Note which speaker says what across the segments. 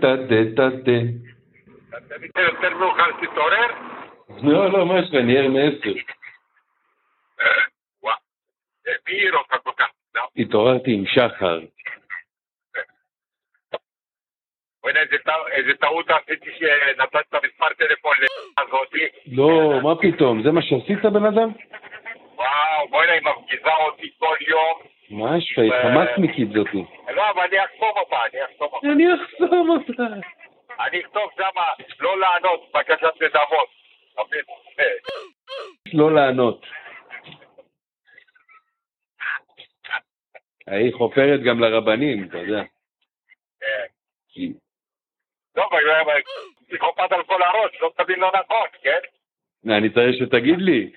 Speaker 1: טה טה טה.
Speaker 2: אתה ניתן יותר מאוחר שתתעורר?
Speaker 1: לא, לא, מה יש לך, אני ער מעשר.
Speaker 2: זה מעיר אותך כל כך.
Speaker 1: התעוררתי עם שחר.
Speaker 2: בוא'נה, איזה טע- איזה טעות עשיתי שנתת את המספר טלפון לזאתי.
Speaker 1: לא, מה פתאום, זה מה שעשית בן אדם?
Speaker 2: וואו, בוא'נה, היא מפגיזה אותי כל יום.
Speaker 1: מה יש לך, היא חמאסניקית זאתי.
Speaker 2: לא, אבל אני אחסום אותה, אני אחסום אותה.
Speaker 1: אני אחסום אותה.
Speaker 2: אני אכתוב שמה, לא לענות, בקשת נדבות.
Speaker 1: לא לענות. ההיא חופרת גם לרבנים, אתה יודע. היא-
Speaker 2: טוב, אבל פסיכופת על כל הראש, לא תבין לא נכון, כן?
Speaker 1: אני צריך שתגיד לי.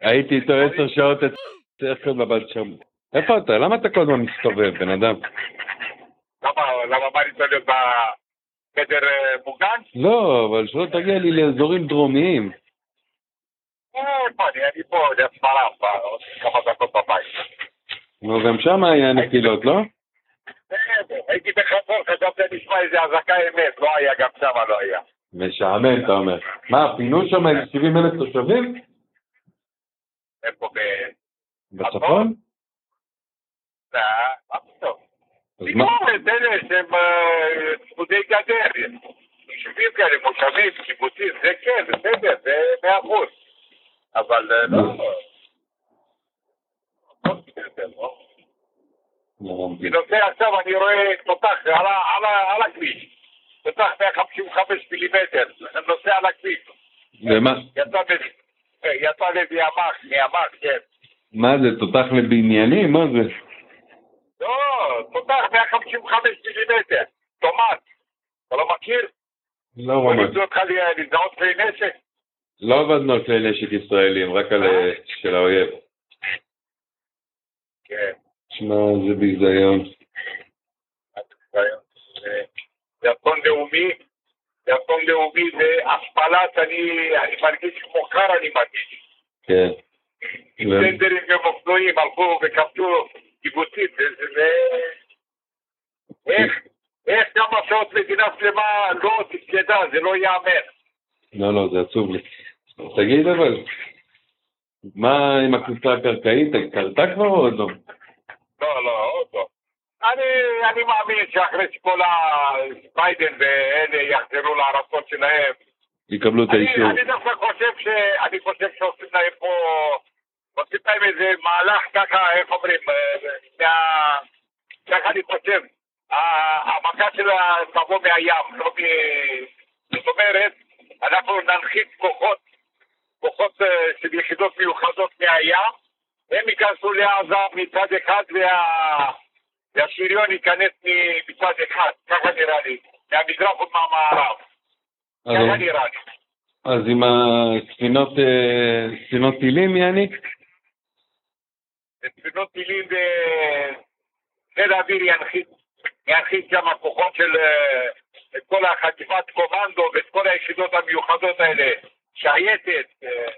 Speaker 1: הייתי איתו עשר שעות אצ- איך קוראים לבת שם? איפה אתה? למה אתה כל הזמן מסתובב, בן אדם?
Speaker 2: למה, למה מה אני צריך להיות בחדר אה, מוגן?
Speaker 1: לא, אבל שלא תגיע לי לאזורים דרומיים.
Speaker 2: אה, אני פה, כמה דקות בבית.
Speaker 1: נו, גם שם היה נפילות, לא?
Speaker 2: הייתי בחצור, חשבתי נשמע איזה אזעקה אמת, לא היה, גם שם לא היה.
Speaker 1: משעמם, אתה אומר. מה, פינו שם איזה 70 אלף תושבים?
Speaker 2: איפה ב...
Speaker 1: בצפון?
Speaker 2: אה, מה פתאום?
Speaker 1: אז מה?
Speaker 2: תגמור את אלה שהם אה, צמודי גדר, יישובים כאלה, מושבים, קיבוצים, זה כן, בסדר, זה מאה אחוז. אבל אה, לא... לא בסדר, לא. אני נוסע עכשיו, אני רואה תותח על ה- על ה- על הכביש. תותח 155 מילימטר, נוסע על הכביש.
Speaker 1: ומה
Speaker 2: יצא ב- יצא לאיזה ימ"ח, מימ"ח, כן.
Speaker 1: מה זה, תותח לבניינים? מה זה?
Speaker 2: לא, תותח 155 מילימטר, טומט. אתה לא מכיר?
Speaker 1: לא ממש.
Speaker 2: לימדו אותך לזהות כלי נשק?
Speaker 1: לא עבדנו על כלי נשק ישראלים, רק על אה, של האויב.
Speaker 2: כן.
Speaker 1: שמע, זה ביזיון.
Speaker 2: זה- אסון לאומי, זה אסון לאומי, זה השפלת, אני מרגיש כמו קר, אני מרגיש.
Speaker 1: כן.
Speaker 2: עם טנדרים ואופנועים הלכו וכבשו קיבוצים, זה... איך, איך כמה שעות מדינה שלמה לא תפקדה, זה לא ייאמן.
Speaker 1: לא, לא, זה עצוב לי. תגיד אבל, מה עם הקבוצה הקרקעית? קרתה כבר או עוד לא?
Speaker 2: לא, לא, עוד לא. אני, אני מאמין שאחרי שכל הביידן ואלה יחזרו לארצות שלהם,
Speaker 1: יקבלו את האישור.
Speaker 2: אני דווקא חושב ש... אני חושב שעושים להם להם איזה מהלך ככה, איך אומרים, אה. ככה אני חושב. המכה שלה תבוא מהים, לא מ... זאת אומרת, אנחנו ננחית כוחות, כוחות אה, של יחידות מיוחדות מהים, הם ייכנסו לעזה מצד אחד וה... והשריון ייכנס מצד אחד, ככה נראה לי, מהמזרח ומהמערב,
Speaker 1: אז-
Speaker 2: ככה נראה לי.
Speaker 1: אז עם הספינות אה, טילים, יעני?
Speaker 2: ספינות טילים וחיל האוויר ינחית, ינחית שם כוחות של אה, את כל החטיבת קומנדו ואת כל היחידות המיוחדות האלה, שייטת, אה,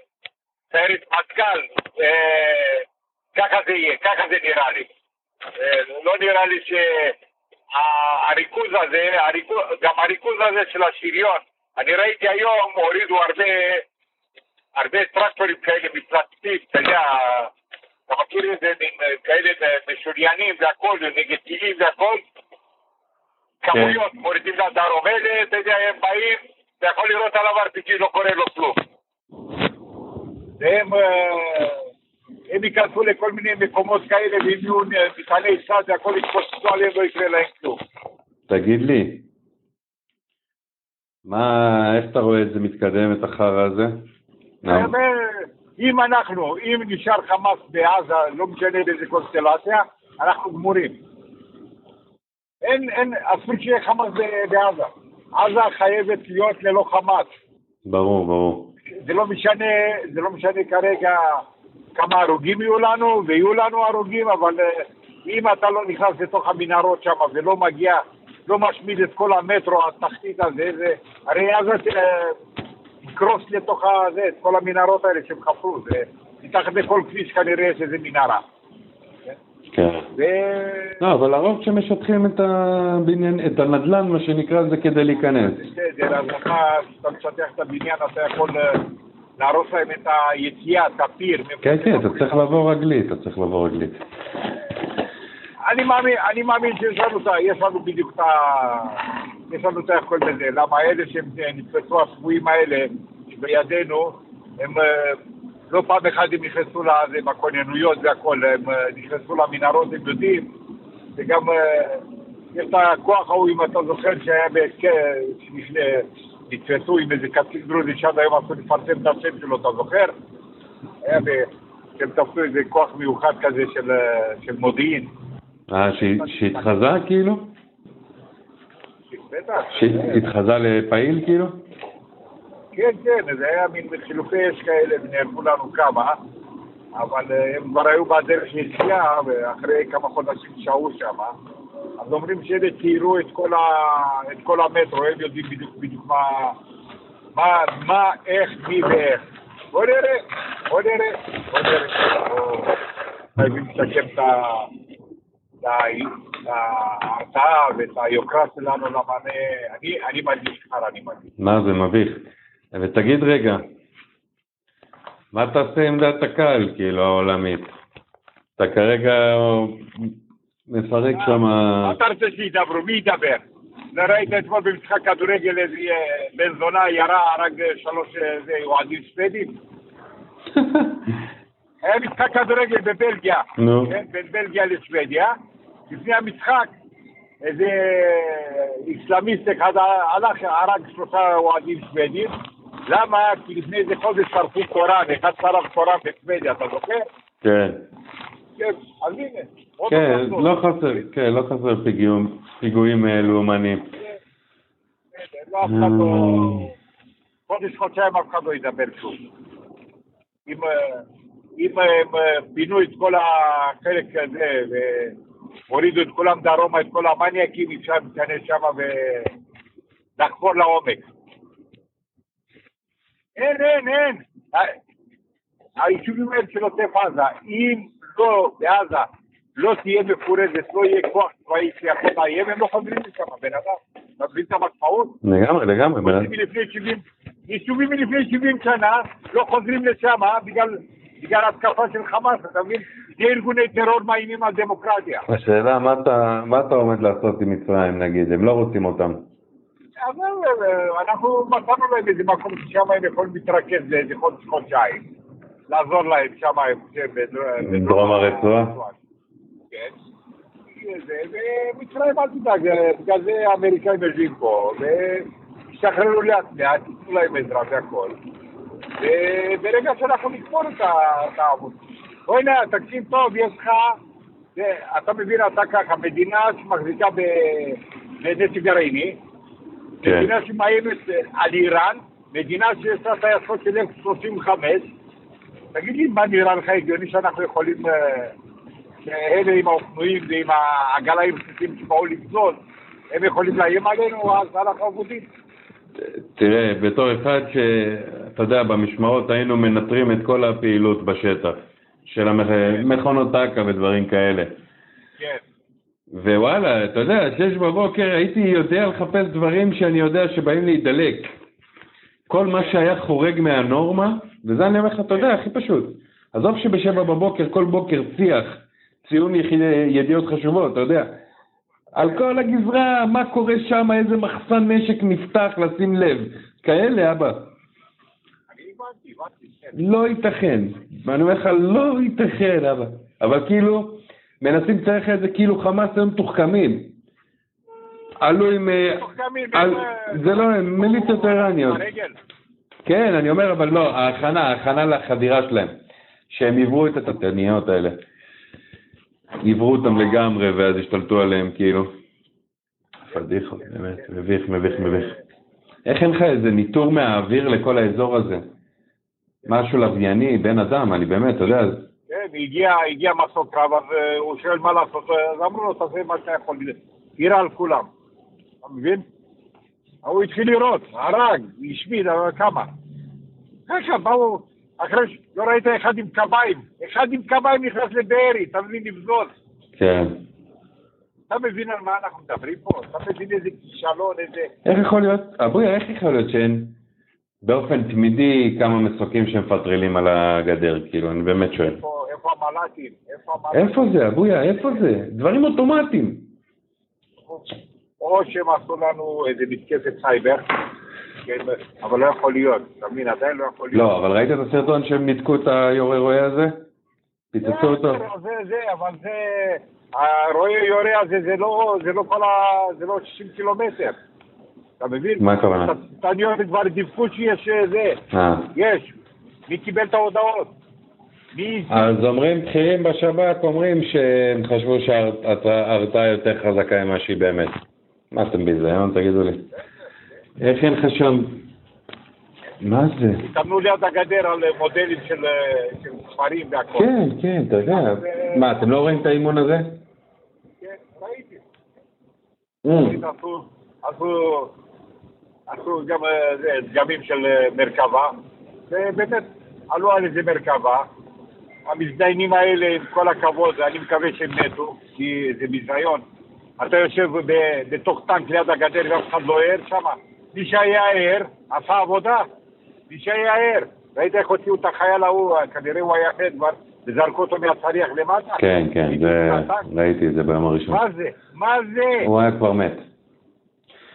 Speaker 2: סיירת מטכ"ל, אה, ככה זה יהיה, ככה זה נראה לי. לא נראה לי שהריכוז הזה, הריכוז, גם הריכוז הזה של השריון, אני ראיתי היום, הורידו הרבה, הרבה טרקטורים כאלה מפלסטיק, אתה יודע, אתה מכיר את זה, מין, אה, כאלה אה, משוריינים והכל, נגד טילים והכל? כמויות, מורידים לדרום, אלה, אתה יודע, הם באים, אתה יכול לראות על RPG, לא קורה לו כלום. והם, אה, הם ייכנסו לכל מיני מקומות כאלה, ואם יהיו מטעני צד והכל יתפוצצו עליהם, לא יקרה להם כלום.
Speaker 1: תגיד לי, מה, איך אתה רואה את זה מתקדם, את החרא הזה?
Speaker 2: אם אנחנו, אם נשאר חמאס בעזה, לא משנה באיזה קונסטלציה, אנחנו גמורים. אין, אין, אסור שיהיה חמאס בעזה. עזה חייבת להיות ללא חמאס.
Speaker 1: ברור, ברור.
Speaker 2: זה לא משנה, זה לא משנה כרגע כמה הרוגים יהיו לנו, ויהיו לנו הרוגים, אבל אה, אם אתה לא נכנס לתוך המנהרות שם ולא מגיע, לא משמיד את כל המטרו, התחתית הזה, זה, הרי עזה אה, יקרוס לתוך הזה, את כל המנהרות האלה שהם חפרו, זה, מתחת לכל כביש כנראה יש איזה מנהרה.
Speaker 1: כן.
Speaker 2: ו...
Speaker 1: לא, אבל הרוב שמשטחים את הבניין, את הנדל"ן, מה שנקרא, זה כדי להיכנס.
Speaker 2: בסדר, אז אתה, כשאתה משטח את הבניין, אתה יכול אה, להרוס להם את היציאה, את הפיר.
Speaker 1: כן, כן, אתה צריך לבוא רגלית, אתה צריך לבוא רגלית.
Speaker 2: אני מאמין, אני מאמין שיש לנו, יש לנו בדיוק את ה... יש לנו את היכול בזה. למה אלה שהם אה, השבויים האלה, שבידינו, הם אה, לא פעם אחת הם נכנסו לזה, בכוננויות והכול, הם אה, נכנסו למנהרות, הם יודעים, וגם יש את הכוח ההוא, אם אתה זוכר, שהיה נתפסו עם איזה קצין דרוזי שעד היום אסור לפרסם את השם שלו, אתה זוכר? היה ב... שהם תפסו איזה כוח מיוחד כזה של, של מודיעין.
Speaker 1: אה, שהתחזה כאילו?
Speaker 2: בטח.
Speaker 1: שהתחזה לפעיל כאילו?
Speaker 2: כן, כן, זה היה מין חילופי אש כאלה, ונהרגו לנו כמה, אבל אה, הם כבר היו בדרך ליציאה, ואחרי כמה חודשים שהו שם. אז אומרים שאלה ציירו את כל, ה... את כל המטרו, הם יודעים בדיוק בדיוק מה, מה, מה, איך, מי ואיך. בוא נראה, בוא נראה, בוא נראה. חייבים לסכם את ה- ההרתעה ואת היוקרה שלנו למענה. אני, אני מרגיש כבר, אני מרגיש.
Speaker 1: מה זה מביך. ותגיד רגע, מה תעשה עם דעת הקהל, כאילו, העולמית? אתה כרגע מפרק שם...
Speaker 2: מה אתה רוצה שידברו? מי ידבר? ראית אתמול במשחק כדורגל איזה בן זונה ירה, הרג שלוש אוהדים שוודים? היה משחק כדורגל בבלגיה. כן, בין בלגיה לשוודיה. לפני המשחק, איזה איסלאמיסט אחד הלך, הרג שלושה אוהדים שוודים. למה? כי לפני איזה חודש שרפו קוראן, אחד שרף קוראן בשוודיה, אתה זוכר?
Speaker 1: כן,
Speaker 2: כן, אז הנה.
Speaker 1: כן, לא חסר, כן, לא חסר פיגועים- אה, לאומניים.
Speaker 2: לא, אף אחד לא... חודש, חודשיים אף אחד לא ידבר שוב. אם, אה, אה, פינו את כל החלק הזה והורידו את כולם דרומה, את כל המניאקים, אפשר להיכנס שם ולחפור לעומק. אין, אין, אין. היישובים האלה של עוטף עזה, אם לא בעזה לא תהיה מפורזת, לא יהיה כוח צבאי שיכול לאיים, הם לא חוזרים לשם, בן אדם. אתה מבין את המשמעות?
Speaker 1: לגמרי, לגמרי.
Speaker 2: יישובים מלפני 70, יישובים מלפני 70 שנה לא חוזרים לשם בגלל, בגלל התקפה של חמאס, אתה מבין? זה ארגוני טרור מאיימים על דמוקרטיה.
Speaker 1: השאלה, מה אתה, מה אתה עומד לעשות עם מצרים, נגיד? הם לא רוצים אותם.
Speaker 2: אבל אה, אנחנו מצאנו להם איזה מקום ששם הם יכולים להתרכז לאיזה חודש, חודשיים. לעזור להם שם, שהם בדרום-
Speaker 1: הרצועה?
Speaker 2: כן. ומצרים אל תדאג, אה, בגלל זה האמריקאים יושבים פה, וישתחררו לאט לאט, ייתנו להם עזרה והכל. וברגע שאנחנו נגמור את ה- נא, תקשיב טוב, יש לך, אתה מבין, אתה ככה, מדינה שמחזיקה בנשק גרעיני,
Speaker 1: כן.
Speaker 2: מדינה שמאיימת אה, על איראן, מדינה שיש לה טייסות של F-35, תגיד לי, מה נראה לך הגיוני שאנחנו יכולים, אה, שאלה עם האופנועים ועם העגלאים הבסיסיים שבאו לגזול, הם יכולים לאיים עלינו, אז אנחנו אבודים.
Speaker 1: תראה, בתור אחד שאתה יודע, במשמרות היינו מנטרים את כל הפעילות בשטח, של המכ- מכונות אכ"א ודברים כאלה.
Speaker 2: כן.
Speaker 1: ווואלה, אתה יודע, שש בבוקר הייתי יודע לחפש דברים שאני יודע שבאים להידלק. כל מה שהיה חורג מהנורמה, וזה אני אומר לך, אתה יודע, הכי פשוט. עזוב שבשבע בבוקר, כל בוקר שיח, ציון יחיד- ידיעות חשובות, אתה יודע. על כל הגזרה, מה קורה שם, איזה מחסן נשק נפתח, לשים לב. כאלה, אבא.
Speaker 2: אני הבנתי, הבנתי, כן.
Speaker 1: לא ייתכן. ואני אומר לך, לא ייתכן, אבא. אבל כאילו, מנסים לצייר את זה כאילו חמאס היו מתוחכמים. עלו עם... אה, על-
Speaker 2: אה,
Speaker 1: זה לא, הם מיליציות איראניות. כן, אני אומר, אבל לא, ההכנה, ההכנה לחדירה שלהם. שהם עברו את התתניות האלה. עברו אותם לגמרי, ואז השתלטו עליהם, כאילו. פדיחות, באמת, מביך, מביך, מביך. איך אין לך איזה ניטור מהאוויר לכל האזור הזה? משהו לווייני, בן אדם, אני באמת, אתה יודע,
Speaker 2: כן, הגיע, הגיע מסוק קרב, אז אה, הוא שואל מה לעשות, אז אמרו לו, תעשה מה שאתה יכול, תראה על כולם. אתה מבין? הוא התחיל לירות, הרג, השמיד, אבל כמה. ככה באו, אחרי ש... לא ראית אחד עם קביים, אחד עם קביים נכנס לבארי, אתה מבין, לבזוז.
Speaker 1: כן.
Speaker 2: אתה מבין על מה אנחנו מדברים פה? אתה מבין איזה כישלון, איזה...
Speaker 1: איך יכול להיות, אבויה, איך יכול להיות שאין באופן תמידי כמה מסוקים שמפטרלים על הגדר, כאילו, אני באמת שואל.
Speaker 2: איפה איפה המל"טים? איפה המל"טים?
Speaker 1: איפה זה, אבויה, איפה זה? דברים אוטומטיים.
Speaker 2: או שהם עשו לנו איזה מתקפת סייבר, כן, אבל לא יכול להיות, אתה מבין? עדיין לא יכול להיות.
Speaker 1: לא, אבל ראית את הסרטון שהם ניתקו את היורה רועה הזה? פיצצו אותו?
Speaker 2: זה, זה, אבל זה, הרועה יורה הזה, זה לא, זה לא כל ה... זה לא 60 קילומטר. אתה מבין?
Speaker 1: מה הכוונה?
Speaker 2: תניות כבר דיווחו שיש אה, זה,
Speaker 1: אה.
Speaker 2: יש. מי קיבל את ההודעות? מי...
Speaker 1: אז אומרים בכירים בשב"כ, אומרים שהם חשבו שההרתעה יותר חזקה ממה שהיא באמת. מה אתם ביזיון, תגידו לי? איך אין לך שם... מה זה?
Speaker 2: התאמנו ליד הגדר על מודלים של, אה, של ספרים והכל.
Speaker 1: כן, כן, אתה יודע. מה, אתם לא רואים את האימון הזה?
Speaker 2: כן, ראיתי. עשו, עשו, גם אה, זה, דגמים של אה, מרכבה, ובאמת עלו על איזה מרכבה. המזדיינים האלה, עם כל הכבוד, אני מקווה שהם מתו, כי זה ביזיון. אתה יושב בתוך טנק ליד הגדר ואף אחד לא ער שם. מי שהיה ער, עשה עבודה. מי שהיה ער. ראית איך הוציאו את החייל ההוא, כנראה הוא היה חד כבר, וזרקו אותו מהצריח למטה?
Speaker 1: כן, כן, זה... ראיתי את זה ביום הראשון.
Speaker 2: מה זה? מה זה?
Speaker 1: הוא היה כבר מת.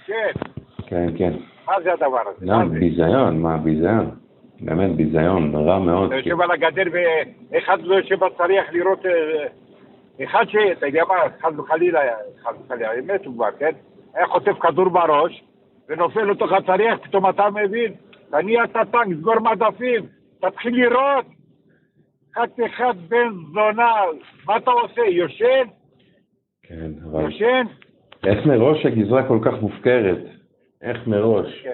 Speaker 2: כן.
Speaker 1: כן, כן.
Speaker 2: מה זה הדבר הזה?
Speaker 1: לא,
Speaker 2: מה זה?
Speaker 1: ביזיון, מה, ביזיון. באמת ביזיון, רע מאוד.
Speaker 2: אתה
Speaker 1: כאילו.
Speaker 2: יושב על הגדר ואחד לא יושב בצריח לראות... אה, אחד ש... אתה יודע מה, חס וחלילה, חס וחלילה, הם מתו כבר, כן? היה חוטף כדור בראש ונופל לתוך הצריח, פתאום אתה מבין? תניע את הטנק, סגור מדפים, תתחיל לירות. חתיכת בן זונה, מה אתה עושה? יושן?
Speaker 1: כן, אבל...
Speaker 2: יושן?
Speaker 1: איך מראש הגזרה כל כך מופקרת? איך מראש?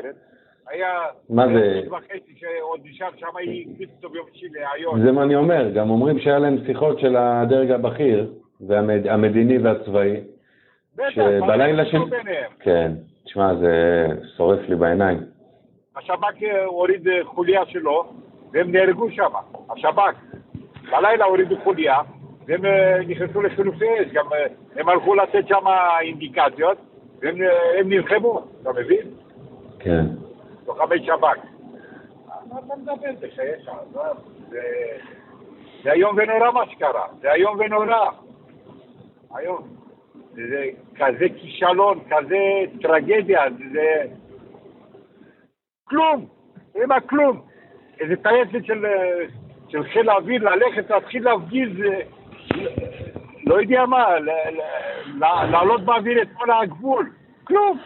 Speaker 2: היה...
Speaker 1: מה זה?
Speaker 2: וחצי שעוד נשאר שם, היא הקפיץ אותו ביום שישי להיום.
Speaker 1: זה מה אני אומר, גם אומרים שהיה להם שיחות של הדרג הבכיר, והמדיני והצבאי, שבלילה ש...
Speaker 2: ביניהם?
Speaker 1: כן, תשמע, זה שורף לי בעיניים.
Speaker 2: השב"כ אה, הוריד אה, חוליה שלו, והם נהרגו שם, השב"כ. בלילה הורידו חוליה, והם אה, נכנסו לחילופי אש, גם הם הלכו לתת שם אינדיקציות, הם נלחמו, אתה מבין?
Speaker 1: כן.
Speaker 2: לוחמי שב"כ. מה אתה מדבר בחייך? עזוב, זה- זה איום ונורא מה שקרה, זה איום ונורא. היום. זה כזה כישלון, כזה טרגדיה, זה... כלום, אין מה כלום. איזה טייסת של, אה, של חיל האוויר ללכת, להתחיל להפגיז, אה, לא יודע מה, לעלות באוויר את כל הגבול, כלום.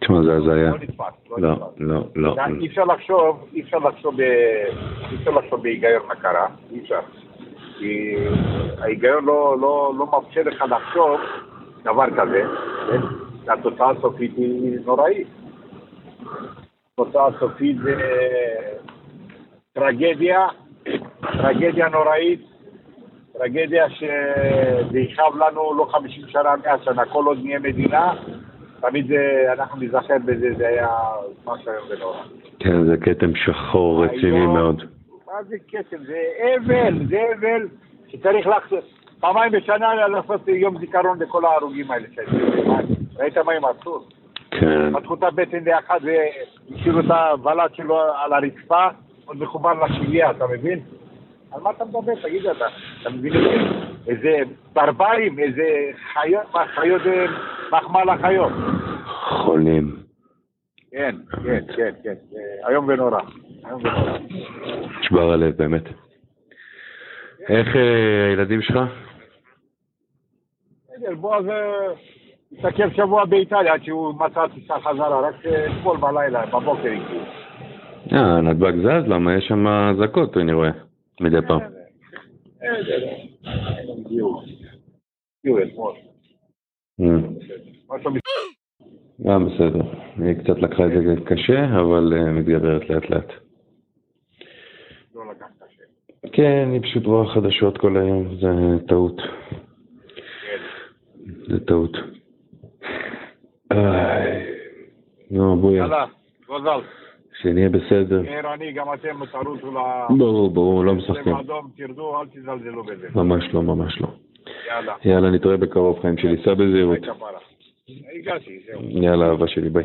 Speaker 1: תשמע, זה הזיה.
Speaker 2: לא לא
Speaker 1: לא. לא, לא.
Speaker 2: אי אפשר לחשוב, אי אפשר לחשוב, אי אפשר לחשוב בהיגיון מה קרה, אי אפשר. כי ההיגיון לא, לא, לא מאפשר לך לחשוב דבר כזה, כן? והתוצאה הסופית היא נוראית. התוצאה הסופית זה טרגדיה, טרגדיה נוראית, טרגדיה שזה יכאב לנו לא 50 שנה, 100 שנה, כל עוד נהיה מדינה, תמיד זה, אנחנו נזכר בזה, זה היה משהו איום ונורא.
Speaker 1: כן, זה כתם שחור רציני
Speaker 2: היום-
Speaker 1: מאוד.
Speaker 2: מה זה כסף? זה אבל, זה אבל שצריך לחשוב, פעמיים בשנה לעשות יום זיכרון לכל ההרוגים האלה ראית מה הם עשו?
Speaker 1: כן.
Speaker 2: פתחו את הבטן לאחד והשאירו את הוולד שלו על הרצפה, עוד מחובר לשליה, אתה מבין? על מה אתה מדבר? תגיד אתה, אתה מבין איזה, איזה ברברים, איזה חיות, מה, חיות זה מחמאה לחיות.
Speaker 1: חולים.
Speaker 2: כן, כן, כן, כן, איום ונורא.
Speaker 1: נשבר הלב, באמת. איך אה, הילדים שלך?
Speaker 2: בסדר, בועז אה, התעכב שבוע באיטליה עד שהוא מצא טיסה חזרה, רק אה, אתמול בלילה, בבוקר הגיעו.
Speaker 1: אה, נתב"ג זז? למה יש שם אזעקות, אני רואה, מדי פעם. אה, גם בסדר. היא קצת לקחה את זה קשה, אבל אה, מתגברת לאט לאט.
Speaker 2: לא.
Speaker 1: כן, היא פשוט רואה חדשות כל היום, זה טעות.
Speaker 2: כן.
Speaker 1: זה טעות. נו, בויה.
Speaker 2: יאללה, מזל.
Speaker 1: שנהיה בסדר.
Speaker 2: תהיה ערני, גם אתם תרוצו ל...
Speaker 1: ברור, ברור, לא משחקים.
Speaker 2: אדום, תרדו, אל תזלזלו בזה.
Speaker 1: ממש לא, ממש לא.
Speaker 2: יאללה.
Speaker 1: יאללה, נתראה בקרוב, חיים שלי. סע בזהירות. יאללה, אהבה שלי, ביי.